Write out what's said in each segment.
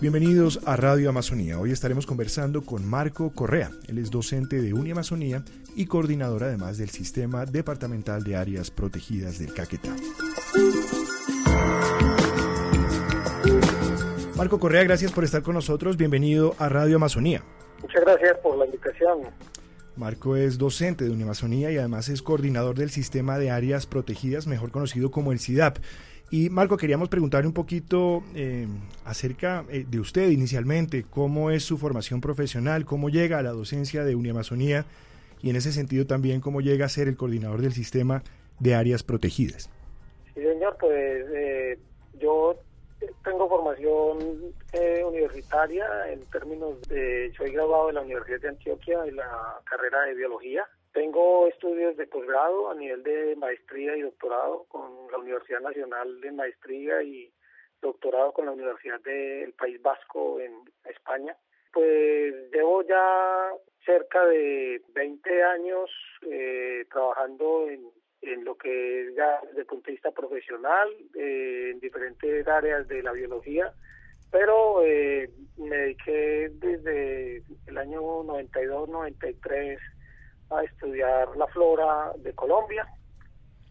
Bienvenidos a Radio Amazonía. Hoy estaremos conversando con Marco Correa. Él es docente de Uniamazonía y coordinador además del Sistema Departamental de Áreas Protegidas del Caquetá. Marco Correa, gracias por estar con nosotros. Bienvenido a Radio Amazonía. Muchas gracias por la invitación. Marco es docente de Uniamazonía y además es coordinador del Sistema de Áreas Protegidas, mejor conocido como el CIDAP. Y Marco, queríamos preguntarle un poquito eh, acerca eh, de usted inicialmente, cómo es su formación profesional, cómo llega a la docencia de Uniamazonía y en ese sentido también cómo llega a ser el coordinador del sistema de áreas protegidas. Sí, señor, pues eh, yo tengo formación universitaria. En términos de, soy graduado de la Universidad de Antioquia en la carrera de biología tengo estudios de posgrado a nivel de maestría y doctorado con la Universidad Nacional de Maestría y doctorado con la Universidad del País Vasco en España. Pues llevo ya cerca de 20 años eh, trabajando en, en, lo que es desde el punto de vista profesional, eh, en diferentes áreas de la biología, pero eh, me dediqué desde el año 92-93 a estudiar la flora de Colombia.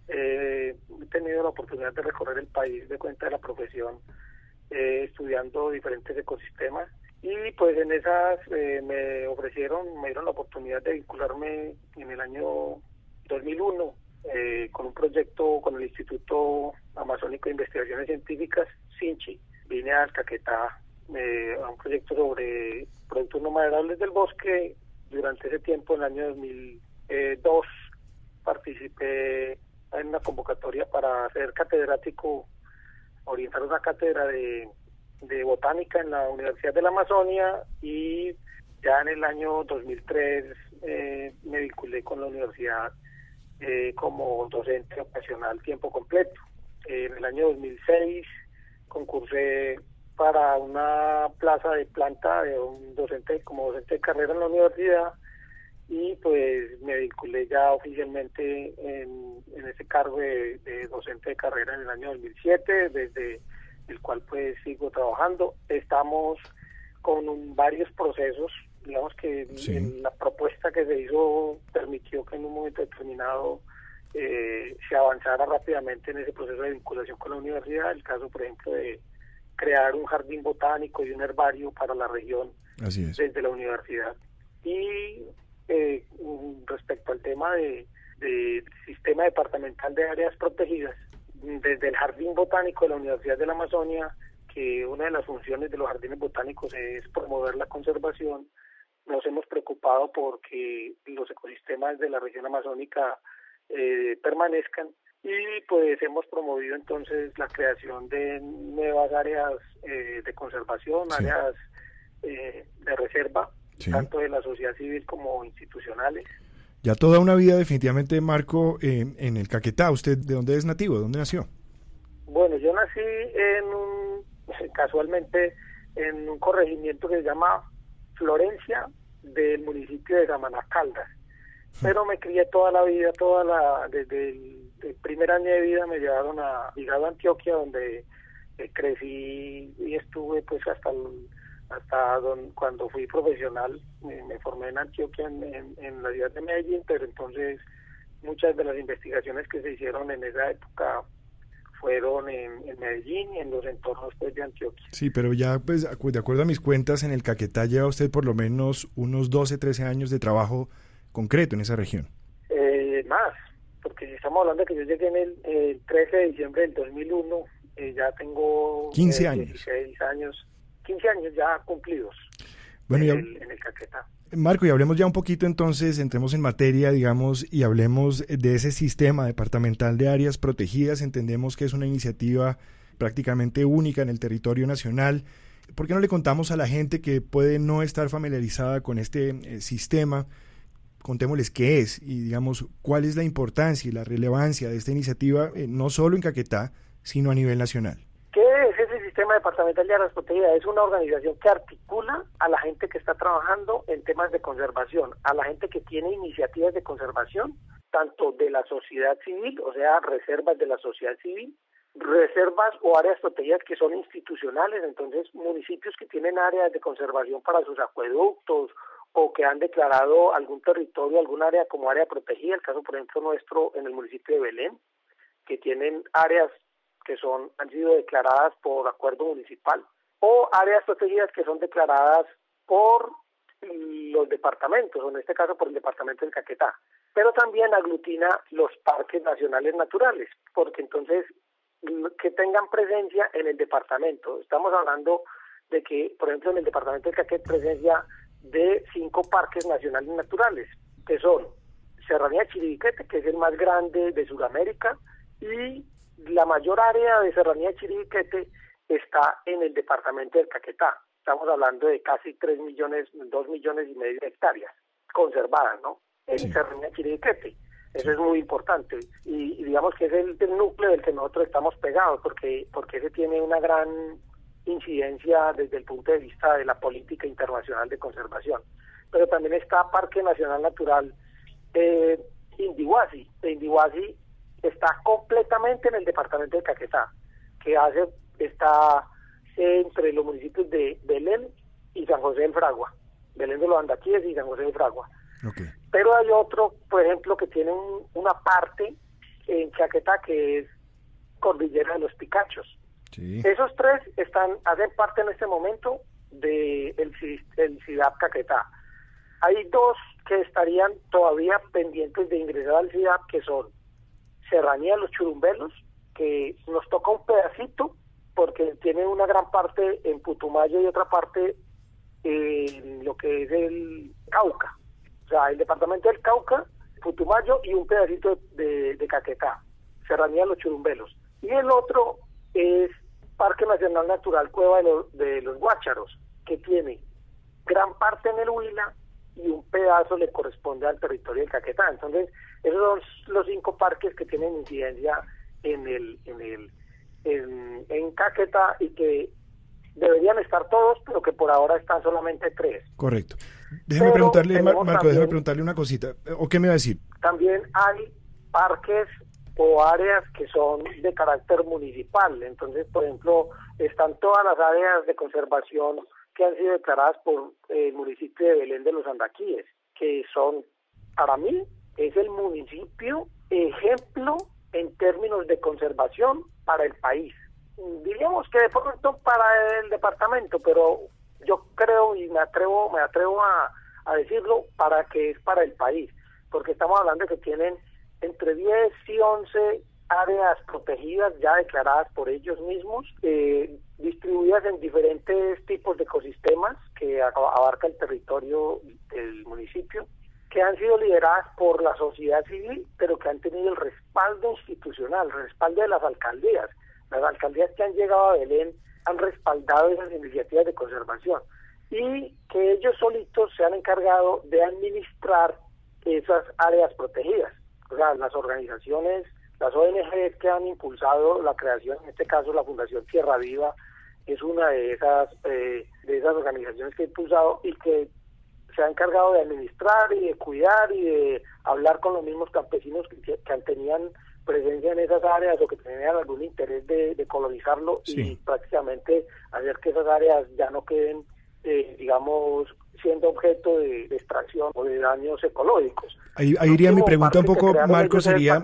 Eh, he tenido la oportunidad de recorrer el país de cuenta de la profesión, eh, estudiando diferentes ecosistemas. Y pues en esas eh, me ofrecieron, me dieron la oportunidad de vincularme en el año 2001 con un proyecto con el Instituto Amazónico de Investigaciones Científicas, SINCHI. Vine a Caquetá a un proyecto sobre productos no maderables del bosque durante ese tiempo, en el año 2002, participé en una convocatoria para ser catedrático, orientar una cátedra de, botánica en la Universidad de la Amazonia y ya en el año 2003 eh, me vinculé con la universidad eh, como docente ocasional tiempo completo. en el año 2006 concursé para una plaza de planta de un docente como docente de carrera en la universidad y pues me vinculé ya oficialmente en, ese cargo de, docente de carrera en el año 2007 desde el cual pues sigo trabajando. Estamos con varios procesos digamos que la propuesta que se hizo permitió que en un momento determinado eh, se avanzara rápidamente en ese proceso de vinculación con la universidad. El caso por ejemplo de crear un jardín botánico y un herbario para la región desde la universidad. Y eh, respecto al tema de, sistema departamental de áreas protegidas, desde el jardín botánico de la Universidad de la Amazonia, que una de las funciones de los jardines botánicos es promover la conservación, nos hemos preocupado porque los ecosistemas de la región amazónica eh, permanezcan y pues hemos promovido entonces la creación de nuevas áreas eh, de conservación, áreas eh, de reserva, tanto de la sociedad civil como institucionales. Ya toda una vida definitivamente, Marco, eh, en el Caquetá. ¿Usted de dónde es nativo? ¿De dónde nació? Bueno, yo nací en un, casualmente en un corregimiento que se llama Florencia del municipio de Gamaná Caldas. Hmm. Pero me crié toda la vida, toda la, desde el el primer año de vida me llevaron a Ligado a Antioquia, donde eh, crecí y estuve pues hasta hasta cuando fui profesional, me, formé en Antioquia, en, la ciudad de Medellín, pero entonces muchas de las investigaciones que se hicieron en esa época fueron en, Medellín y en los entornos pues, de Antioquia. Sí, pero ya pues de acuerdo a mis cuentas, en el Caquetá lleva usted por lo menos unos 12, 13 años de trabajo concreto en esa región. Eh, más, porque si estamos hablando de que yo llegué en el, 13 de diciembre del 2001, eh, ya tengo 15 eh, años. 16 años, 15 años ya cumplidos bueno, en, el, en el Caquetá. Marco, y hablemos ya un poquito entonces, entremos en materia, digamos, y hablemos de ese sistema departamental de áreas protegidas. Entendemos que es una iniciativa prácticamente única en el territorio nacional. ¿Por qué no le contamos a la gente que puede no estar familiarizada con este eh, sistema? Contémosles qué es y digamos cuál es la importancia y la relevancia de esta iniciativa, eh, no solo en Caquetá, sino a nivel nacional. ¿Qué es ese sistema departamental de protegidas? Es una organización que articula a la gente que está trabajando en temas de conservación, a la gente que tiene iniciativas de conservación, tanto de la sociedad civil, o sea, reservas de la sociedad civil, reservas o áreas protegidas que son institucionales, entonces municipios que tienen áreas de conservación para sus acueductos o que han declarado algún territorio, algún área como área protegida, el caso por ejemplo nuestro en el municipio de Belén, que tienen áreas que son han sido declaradas por acuerdo municipal o áreas protegidas que son declaradas por los departamentos, o en este caso por el departamento del Caquetá, pero también aglutina los parques nacionales naturales, porque entonces que tengan presencia en el departamento. Estamos hablando de que, por ejemplo, en el departamento del Caquetá presencia de cinco parques nacionales naturales, que son Serranía Chiribiquete, que es el más grande de Sudamérica, y la mayor área de Serranía Chiribiquete está en el departamento del Caquetá. Estamos hablando de casi 3 millones, 2 millones y medio de hectáreas conservadas, ¿no? En Serranía Chiribiquete. Eso es muy importante. Y, digamos que es el, el, núcleo del que nosotros estamos pegados, porque, porque ese tiene una gran incidencia desde el punto de vista de la política internacional de conservación. Pero también está Parque Nacional Natural eh, Indihuasi. Indihuasi está completamente en el departamento de Caquetá, que hace está entre los municipios de Belén y San José del Fragua, Belén de los Andaquíes y San José del Fragua. Pero hay otro, por ejemplo, que tiene una parte en Caquetá que es Cordillera de los Picachos. Esos tres están hacen parte en este momento del de el CIDAP Caquetá. Hay dos que estarían todavía pendientes de ingresar al CIDAP, que son Serranía de los Churumbelos, que nos toca un pedacito, porque tiene una gran parte en Putumayo y otra parte en lo que es el Cauca. O sea, el departamento del Cauca, Putumayo y un pedacito de, de Caquetá, Serranía de los Churumbelos. Y el otro es Parque Nacional Natural Cueva de, de los Guácharos, que tiene gran parte en el Huila y un pedazo le corresponde al territorio del Caquetá. Entonces, esos son los cinco parques que tienen incidencia en el en el en, Caquetá y que deberían estar todos, pero que por ahora están solamente tres. Correcto. Déjeme preguntarle, Marco, déjeme preguntarle una cosita. ¿O qué me va a decir? También hay parques o áreas que son de carácter municipal. Entonces, por ejemplo, están todas las áreas de conservación que han sido declaradas por el municipio de Belén de los Andaquíes, que son, para mí, es el municipio ejemplo en términos de conservación para el país. Diríamos que de pronto para el departamento, pero yo creo y me atrevo, me atrevo a, a decirlo para que es para el país, porque estamos hablando de que tienen entre 10 y 11 áreas protegidas ya declaradas por ellos mismos, eh, distribuidas en diferentes tipos de ecosistemas que abarca el territorio del municipio, que han sido lideradas por la sociedad civil, pero que han tenido el respaldo institucional, el respaldo de las alcaldías. Las alcaldías que han llegado a Belén han respaldado esas iniciativas de conservación y que ellos solitos se han encargado de administrar esas áreas protegidas. O sea, las organizaciones las ONGs que han impulsado la creación, en este caso la Fundación Tierra Viva, es una de esas eh, de esas organizaciones que ha impulsado y que se ha encargado de administrar y de cuidar y de hablar con los mismos campesinos que, que tenían presencia en esas áreas o que tenían algún interés de, colonizarlo y prácticamente hacer que esas áreas ya no queden, eh, digamos, siendo objeto de, extracción o de daños ecológicos. Ahí, iría mi pregunta un poco, Marco, sería,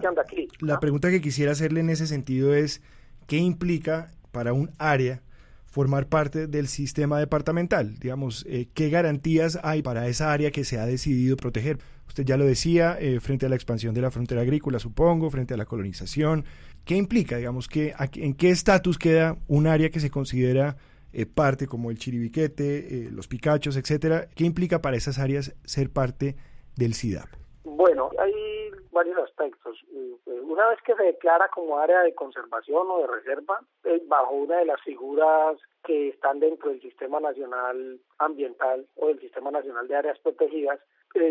la pregunta que quisiera hacerle en ese sentido es, ¿qué implica para un área formar parte del sistema departamental? Digamos, eh, ¿qué garantías hay para esa área que se ha decidido proteger? Usted ya lo decía, eh, frente a la expansión de la frontera agrícola, supongo, frente a la colonización. ¿Qué implica, digamos, que, en qué estatus queda un área que se considera eh, parte como el chiribiquete, eh, los picachos, etcétera. ¿Qué implica para esas áreas ser parte del SIDAP? Bueno, hay varios aspectos. Eh, una vez que se declara como área de conservación o de reserva, bajo una de las figuras que están dentro del Sistema Nacional Ambiental o del Sistema Nacional de Áreas Protegidas,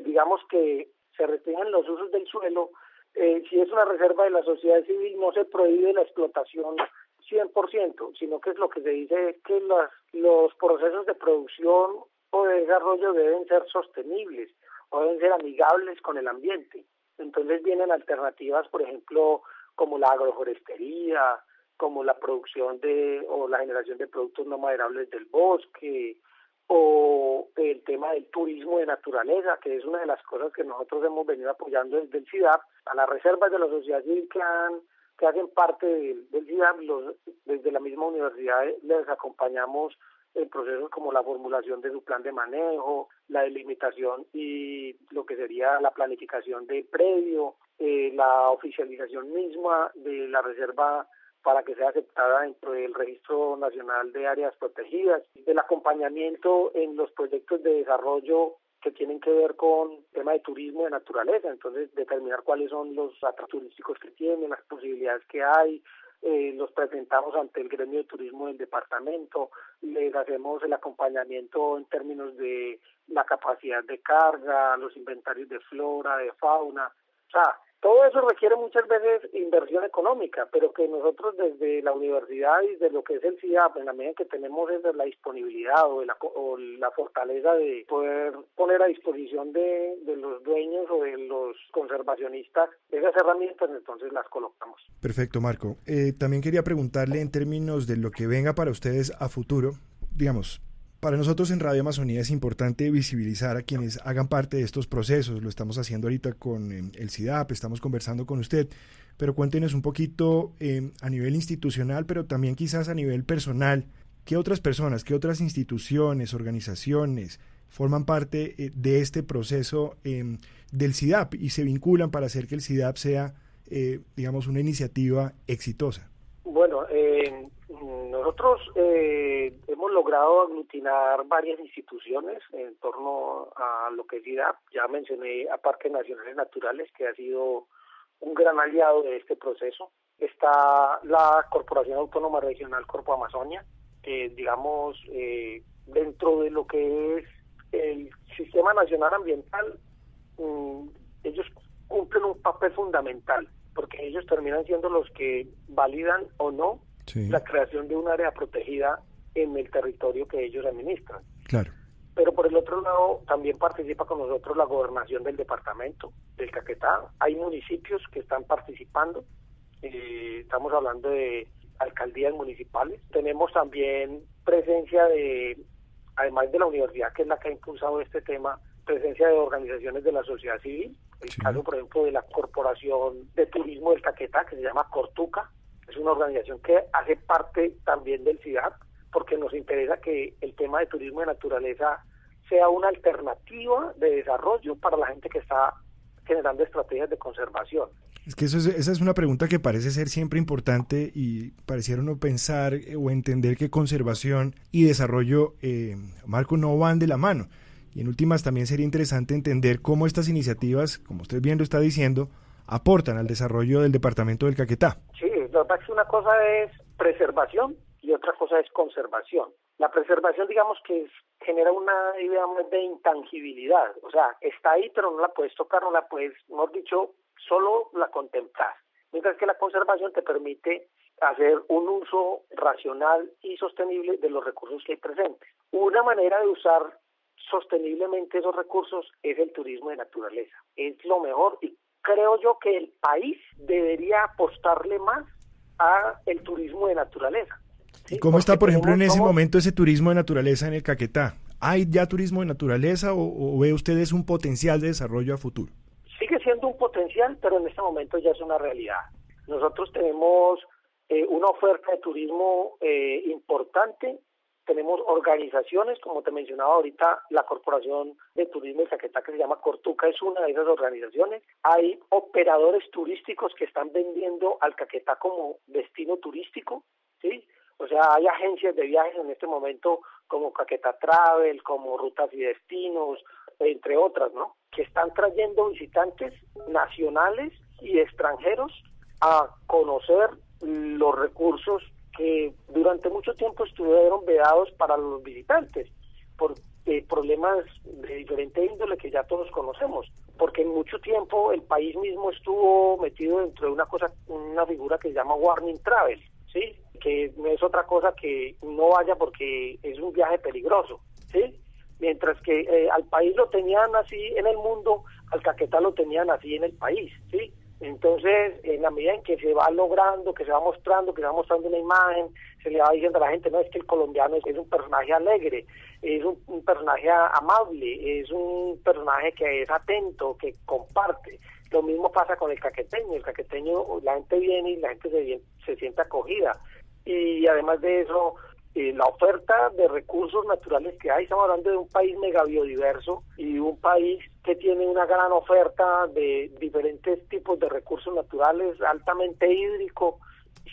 digamos que se restringen los usos del suelo. si es una reserva de la sociedad civil, no se prohíbe la explotación 100%, sino que es lo que se dice es que las, los procesos de producción o de desarrollo deben ser sostenibles o deben ser amigables con el ambiente. Entonces vienen alternativas, por ejemplo, como la agroforestería, como la producción de o la generación de productos no maderables del bosque o el tema del turismo de naturaleza, que es una de las cosas que nosotros hemos venido apoyando desde el CIDAP, a las reservas de la sociedad civil que, que hacen parte del, del CIDAP, desde la misma universidad les acompañamos en procesos como la formulación de su plan de manejo, la delimitación y lo que sería la planificación de predio, eh, la oficialización misma de la reserva para que sea aceptada dentro del Registro Nacional de Áreas Protegidas, el acompañamiento en los proyectos de desarrollo que tienen que ver con tema de turismo de naturaleza, entonces determinar cuáles son los atractivos turísticos que tienen, las posibilidades que hay, eh, los presentamos ante el gremio de turismo del departamento, les hacemos el acompañamiento en términos de la capacidad de carga, los inventarios de flora, de fauna, o sea, todo eso requiere muchas veces inversión económica, pero que nosotros desde la universidad y de lo que es el CIAP, en la medida que tenemos la disponibilidad o, la, o la fortaleza de poder poner a disposición de, de los dueños o de los conservacionistas esas herramientas, entonces las colocamos. Perfecto, Marco. Eh, también quería preguntarle en términos de lo que venga para ustedes a futuro, digamos, para nosotros en Radio Amazonía es importante visibilizar a quienes hagan parte de estos procesos. Lo estamos haciendo ahorita con eh, el CIDAP, estamos conversando con usted, pero cuéntenos un poquito eh, a nivel institucional, pero también quizás a nivel personal, qué otras personas, qué otras instituciones, organizaciones forman parte eh, de este proceso del CIDAP y se vinculan para hacer que el CIDAP sea, digamos, una iniciativa exitosa. Bueno, nosotros eh, hemos logrado aglutinar varias instituciones en torno a lo que es IDAP. Ya mencioné a Parques Nacionales Naturales, que ha sido un gran aliado de este proceso. Está la Corporación Autónoma Regional Corpo Amazonia, que digamos, eh, dentro de lo que es el Sistema Nacional Ambiental, mm, ellos cumplen un papel fundamental, porque ellos terminan siendo los que validan o no la creación de un área protegida en el territorio que ellos administran. Claro. Pero por el otro lado, también participa con nosotros la gobernación del departamento del Caquetá. Hay municipios que están participando. Eh, estamos hablando de alcaldías municipales. Tenemos también presencia de, además de la universidad, que es la que ha impulsado este tema, presencia de organizaciones de la sociedad civil. El caso, por ejemplo, de la Corporación de Turismo del Caquetá, que se llama Cortuca, es una organización que hace parte también del CIDAP, porque nos interesa que el tema de turismo de naturaleza sea una alternativa de desarrollo para la gente que está generando estrategias de conservación. Es que eso esa es una pregunta que parece ser siempre importante y pareciera uno pensar eh, o entender que conservación y desarrollo, eh, Marco, no van de la mano. Y en últimas también sería interesante entender cómo estas iniciativas, como usted bien lo está diciendo, aportan al desarrollo del departamento del Caquetá. Sí, lo una cosa es preservación y otra cosa es conservación. La preservación, digamos que genera una idea de intangibilidad, o sea, está ahí pero no la puedes tocar, no la puedes, mejor dicho, solo la contemplar. Mientras que la conservación te permite hacer un uso racional y sostenible de los recursos que hay presentes. Una manera de usar sosteniblemente esos recursos es el turismo de naturaleza. Es lo mejor y creo yo que el país debería apostarle más a el turismo de naturaleza. ¿Y cómo está, por ejemplo, en ese momento ese turismo de naturaleza en el Caquetá? ¿Hay ya turismo de naturaleza o, ve ustedes un potencial de desarrollo a futuro? Sigue siendo un potencial, pero en este momento ya es una realidad. Nosotros tenemos eh, una oferta de turismo eh, importante tenemos organizaciones, como te mencionaba ahorita, la Corporación de Turismo de Caquetá, que se llama Cortuca, es una de esas organizaciones. Hay operadores turísticos que están vendiendo al Caquetá como destino turístico, ¿sí? O sea, hay agencias de viajes en este momento como Caquetá Travel, como Rutas y Destinos, entre otras, ¿no? Que están trayendo visitantes nacionales y extranjeros a conocer los recursos que durante mucho tiempo estuvieron vedados para los visitantes por eh, problemas de diferente índole que ya todos conocemos, porque en mucho tiempo el país mismo estuvo metido dentro de una cosa, una figura que se llama warning travel, ¿sí? que no es otra cosa que no vaya porque es un viaje peligroso, ¿sí? Mientras que eh, al país lo tenían así en el mundo, al Caquetá lo tenían así en el país, ¿sí? Entonces, en la medida en que se va logrando, que se va mostrando, que se va mostrando una imagen, se le va diciendo a la gente, no, es que el colombiano es, un personaje alegre, es un, personaje amable, es un personaje que es atento, que comparte. Lo mismo pasa con el caqueteño, el caqueteño, la gente viene y la gente se, se siente acogida. Y además de eso, eh, la oferta de recursos naturales que hay, estamos hablando de un país mega biodiverso y un país que tiene una gran oferta de diferentes tipos de recursos naturales, altamente hídrico.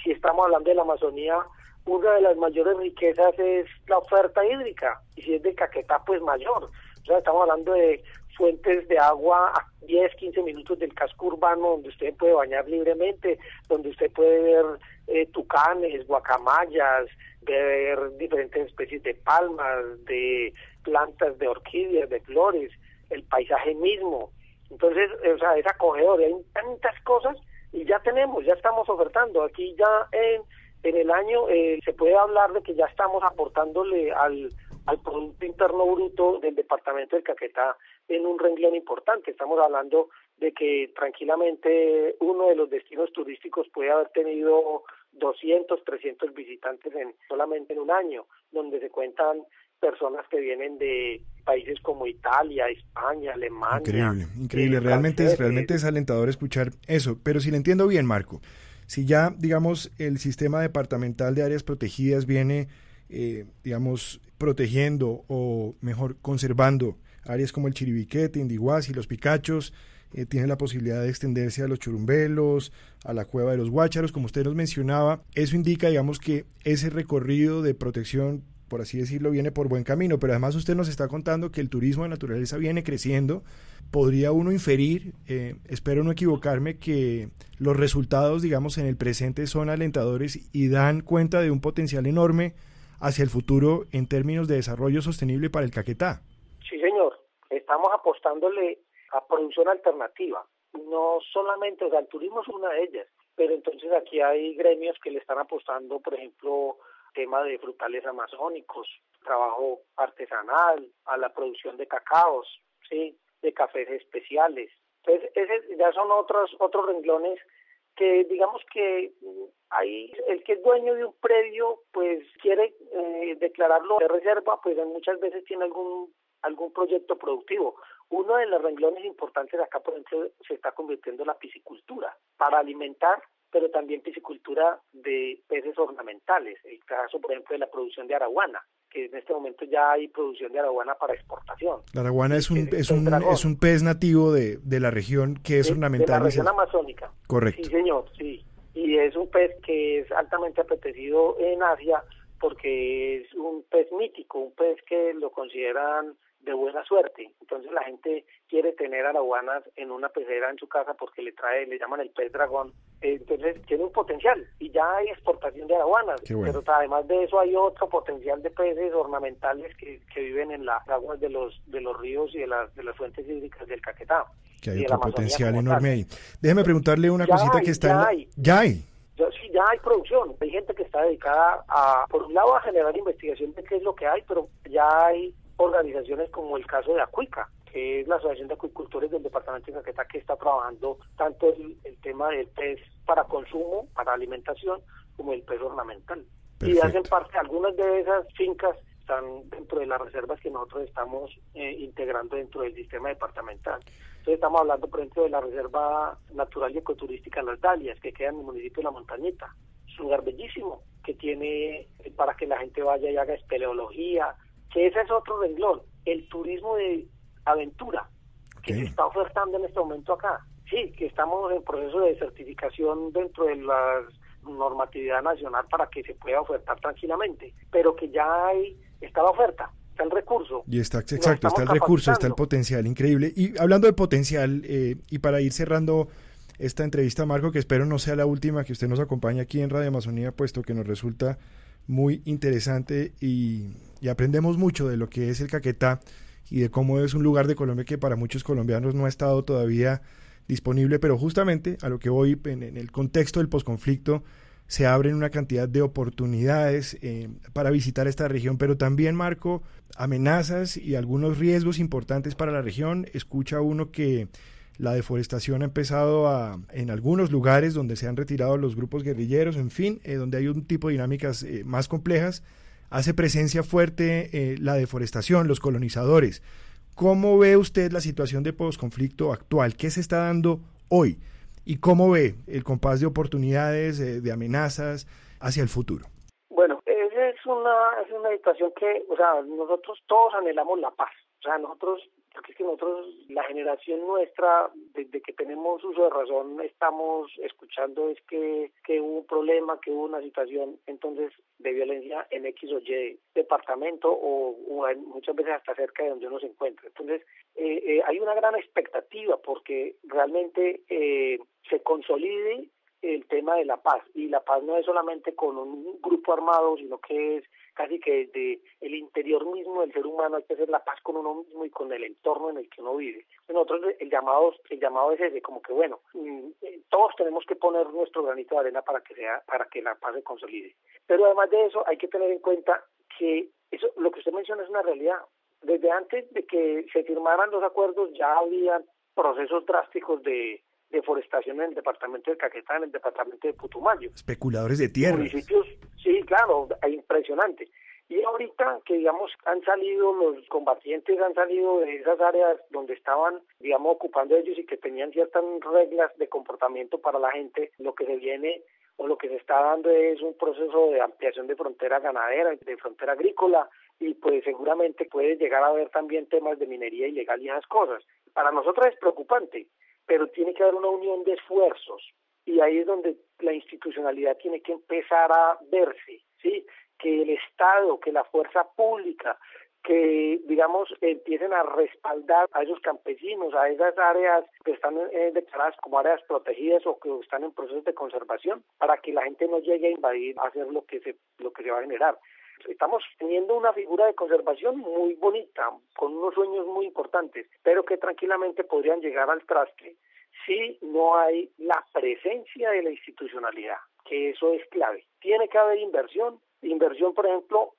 Si estamos hablando de la Amazonía, una de las mayores riquezas es la oferta hídrica, y si es de Caquetá, pues mayor. O sea, estamos hablando de fuentes de agua a 10, 15 minutos del casco urbano, donde usted puede bañar libremente, donde usted puede ver eh, tucanes, guacamayas, ver diferentes especies de palmas, de plantas, de orquídeas, de flores, el paisaje mismo. Entonces, o sea, es acogedor, hay tantas cosas y ya tenemos, ya estamos ofertando. Aquí ya en, en el año eh, se puede hablar de que ya estamos aportándole al, al Producto Interno Bruto del Departamento del Caquetá en un renglón importante. Estamos hablando de que tranquilamente uno de los destinos turísticos puede haber tenido 200, 300 visitantes en solamente en un año, donde se cuentan personas que vienen de países como Italia, España, Alemania. Increíble, increíble. Eh, realmente es, realmente es alentador escuchar eso. Pero si le entiendo bien, Marco, si ya, digamos, el sistema departamental de áreas protegidas viene, eh, digamos, protegiendo o mejor conservando áreas como el Chiribiquete, Indiguas y los Picachos, eh, tiene la posibilidad de extenderse a los churumbelos, a la cueva de los guácharos, como usted nos mencionaba. Eso indica, digamos, que ese recorrido de protección, por así decirlo, viene por buen camino, pero además usted nos está contando que el turismo de naturaleza viene creciendo. Podría uno inferir, eh, espero no equivocarme, que los resultados, digamos, en el presente son alentadores y dan cuenta de un potencial enorme hacia el futuro en términos de desarrollo sostenible para el Caquetá. Sí, señor. Estamos apostándole a producción alternativa. No solamente, o sea, el turismo es una de ellas, pero entonces aquí hay gremios que le están apostando, por ejemplo, tema de frutales amazónicos, trabajo artesanal, a la producción de cacaos, sí, de cafés especiales. Entonces, ese ya son otros otros renglones que digamos que hay el que es dueño de un predio pues quiere eh, declararlo de reserva pues muchas veces tiene algún algún proyecto productivo. Uno de los renglones importantes acá, por ejemplo, se está convirtiendo en la piscicultura, para alimentar, pero también piscicultura de peces ornamentales. El caso, por ejemplo, de la producción de araguana, que en este momento ya hay producción de araguana para exportación. La araguana es un, es un, es un pez nativo de, de la región que es ornamental. De la región amazónica. Correcto. Sí, señor, sí. Y es un pez que es altamente apetecido en Asia porque es un pez mítico, un pez que lo consideran de buena suerte. Entonces la gente quiere tener araguanas en una pecera en su casa porque le trae, le llaman el pez dragón. Entonces tiene un potencial y ya hay exportación de araguanas. Pero además de eso hay otro potencial de peces ornamentales que, que viven en las aguas de los de los ríos y de las de las fuentes hídricas del Caquetá. Que hay otro potencial enorme ahí. Déjeme preguntarle una cosita que está ya en hay. Ya hay. Sí, ya hay producción. Hay gente que está dedicada a, por un lado, a generar investigación de qué es lo que hay, pero ya hay organizaciones como el caso de Acuica, que es la Asociación de Acuicultores del Departamento de Caquetá, que está trabajando tanto el, tema del pez para consumo, para alimentación, como el pez ornamental. Y hacen parte, algunas de esas fincas están dentro de las reservas que nosotros estamos eh, integrando dentro del sistema departamental. Entonces estamos hablando, por ejemplo, de la Reserva Natural y Ecoturística Las Dalias, que queda en el municipio de La Montañita. Es un lugar bellísimo, que tiene para que la gente vaya y haga espeleología, que ese es otro renglón, el turismo de aventura, que se está ofertando en este momento acá. Sí, que estamos en proceso de certificación dentro de la normatividad nacional para que se pueda ofertar tranquilamente, pero que ya hay, está la oferta, está el recurso. Y está, exacto, está el recurso, está el potencial, increíble. Y hablando de potencial, eh, y para ir cerrando esta entrevista, Marco, que espero no sea la última que usted nos acompañe aquí en Radio Amazonía, puesto que nos resulta muy interesante y, aprendemos mucho de lo que es el Caquetá y de cómo es un lugar de Colombia que para muchos colombianos no ha estado todavía disponible, pero justamente a lo que voy en, el contexto del posconflicto se abren una cantidad de oportunidades eh, para visitar esta región, pero también, Marco, amenazas y algunos riesgos importantes para la región. Escucha uno que la deforestación ha empezado a, en algunos lugares donde se han retirado los grupos guerrilleros, en fin, eh, donde hay un tipo de dinámicas eh, más complejas, hace presencia fuerte eh, la deforestación, los colonizadores. ¿Cómo ve usted la situación de posconflicto actual? ¿Qué se está dando hoy? ¿Y cómo ve el compás de oportunidades, de amenazas hacia el futuro? Bueno, es una, es una situación que, o sea, nosotros todos anhelamos la paz. O sea, nosotros porque es que nosotros, la generación nuestra, desde que tenemos uso de razón, estamos escuchando es que, que hubo un problema, que hubo una situación entonces de violencia en X o Y departamento o, muchas veces hasta cerca de donde uno se encuentra. Entonces, eh, eh, hay una gran expectativa porque realmente eh, se consolide el tema de la paz y la paz no es solamente con un grupo armado sino que es casi que desde el interior mismo del ser humano hay que hacer la paz con uno mismo y con el entorno en el que uno vive. Nosotros el llamado, el llamado es ese, como que bueno, mm, eh, todos tenemos que poner nuestro granito de arena para que sea, para que la paz se consolide. Pero además de eso hay que tener en cuenta que eso, lo que usted menciona es una realidad. Desde antes de que se firmaran los acuerdos ya había procesos drásticos de deforestación en el departamento de Caquetá, en el departamento de Putumayo. Especuladores de tierra. Municipios, sí, claro, impresionante. Y ahorita que, digamos, han salido los combatientes, han salido de esas áreas donde estaban, digamos, ocupando ellos y que tenían ciertas reglas de comportamiento para la gente, lo que se viene o lo que se está dando es un proceso de ampliación de frontera ganadera, de frontera agrícola, y pues seguramente puede llegar a haber también temas de minería ilegal y esas cosas. Para nosotros es preocupante, pero tiene que haber una unión de esfuerzos y ahí es donde la institucionalidad tiene que empezar a verse, ¿sí? Que el Estado, que la fuerza pública, que, digamos, empiecen a respaldar a esos campesinos, a esas áreas que están eh, declaradas como áreas protegidas o que están en procesos de conservación, para que la gente no llegue a invadir, a hacer lo que se, lo que se va a generar. Estamos teniendo una figura de conservación muy bonita, con unos sueños muy importantes, pero que tranquilamente podrían llegar al traste si no hay la presencia de la institucionalidad, que eso es clave. Tiene que haber inversión, inversión, por ejemplo,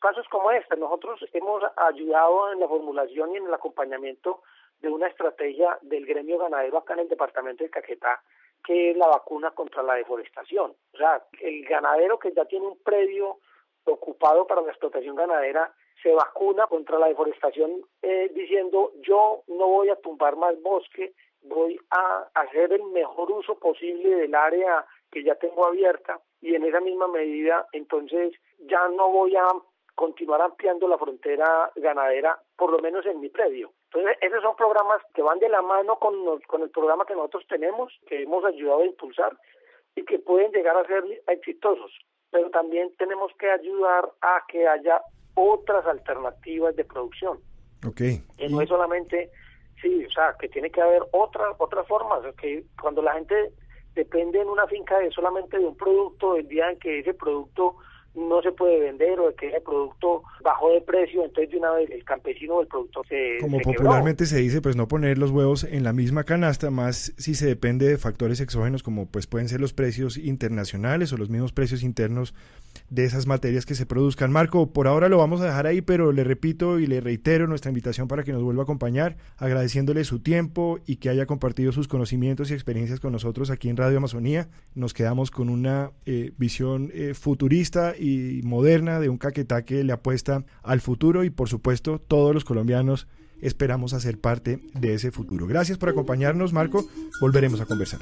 casos como este. Nosotros hemos ayudado en la formulación y en el acompañamiento de una estrategia del gremio ganadero acá en el departamento de Caquetá, que es la vacuna contra la deforestación. O sea, el ganadero que ya tiene un predio ocupado para la explotación ganadera se vacuna contra la deforestación eh, diciendo yo no voy a tumbar más bosque, voy a hacer el mejor uso posible del área que ya tengo abierta y en esa misma medida entonces ya no voy a continuar ampliando la frontera ganadera, por lo menos en mi predio. Entonces, esos son programas que van de la mano con, con el programa que nosotros tenemos, que hemos ayudado a impulsar y que pueden llegar a ser exitosos pero también tenemos que ayudar a que haya otras alternativas de producción. Okay. Que no es solamente, sí, o sea, que tiene que haber otras otras formas, que cuando la gente depende en una finca de solamente de un producto, el día en que ese producto no se puede vender o que el producto bajó de precio, entonces de una vez el campesino o el productor se Como popularmente se dice, pues no poner los huevos en la misma canasta, más si se depende de factores exógenos como pues pueden ser los precios internacionales o los mismos precios internos de esas materias que se produzcan. Marco, por ahora lo vamos a dejar ahí, pero le repito y le reitero nuestra invitación para que nos vuelva a acompañar, agradeciéndole su tiempo y que haya compartido sus conocimientos y experiencias con nosotros aquí en Radio Amazonía. Nos quedamos con una eh, visión eh, futurista y moderna de un Caquetá que le apuesta al futuro y por supuesto todos los colombianos esperamos hacer parte de ese futuro. Gracias por acompañarnos, Marco. Volveremos a conversar.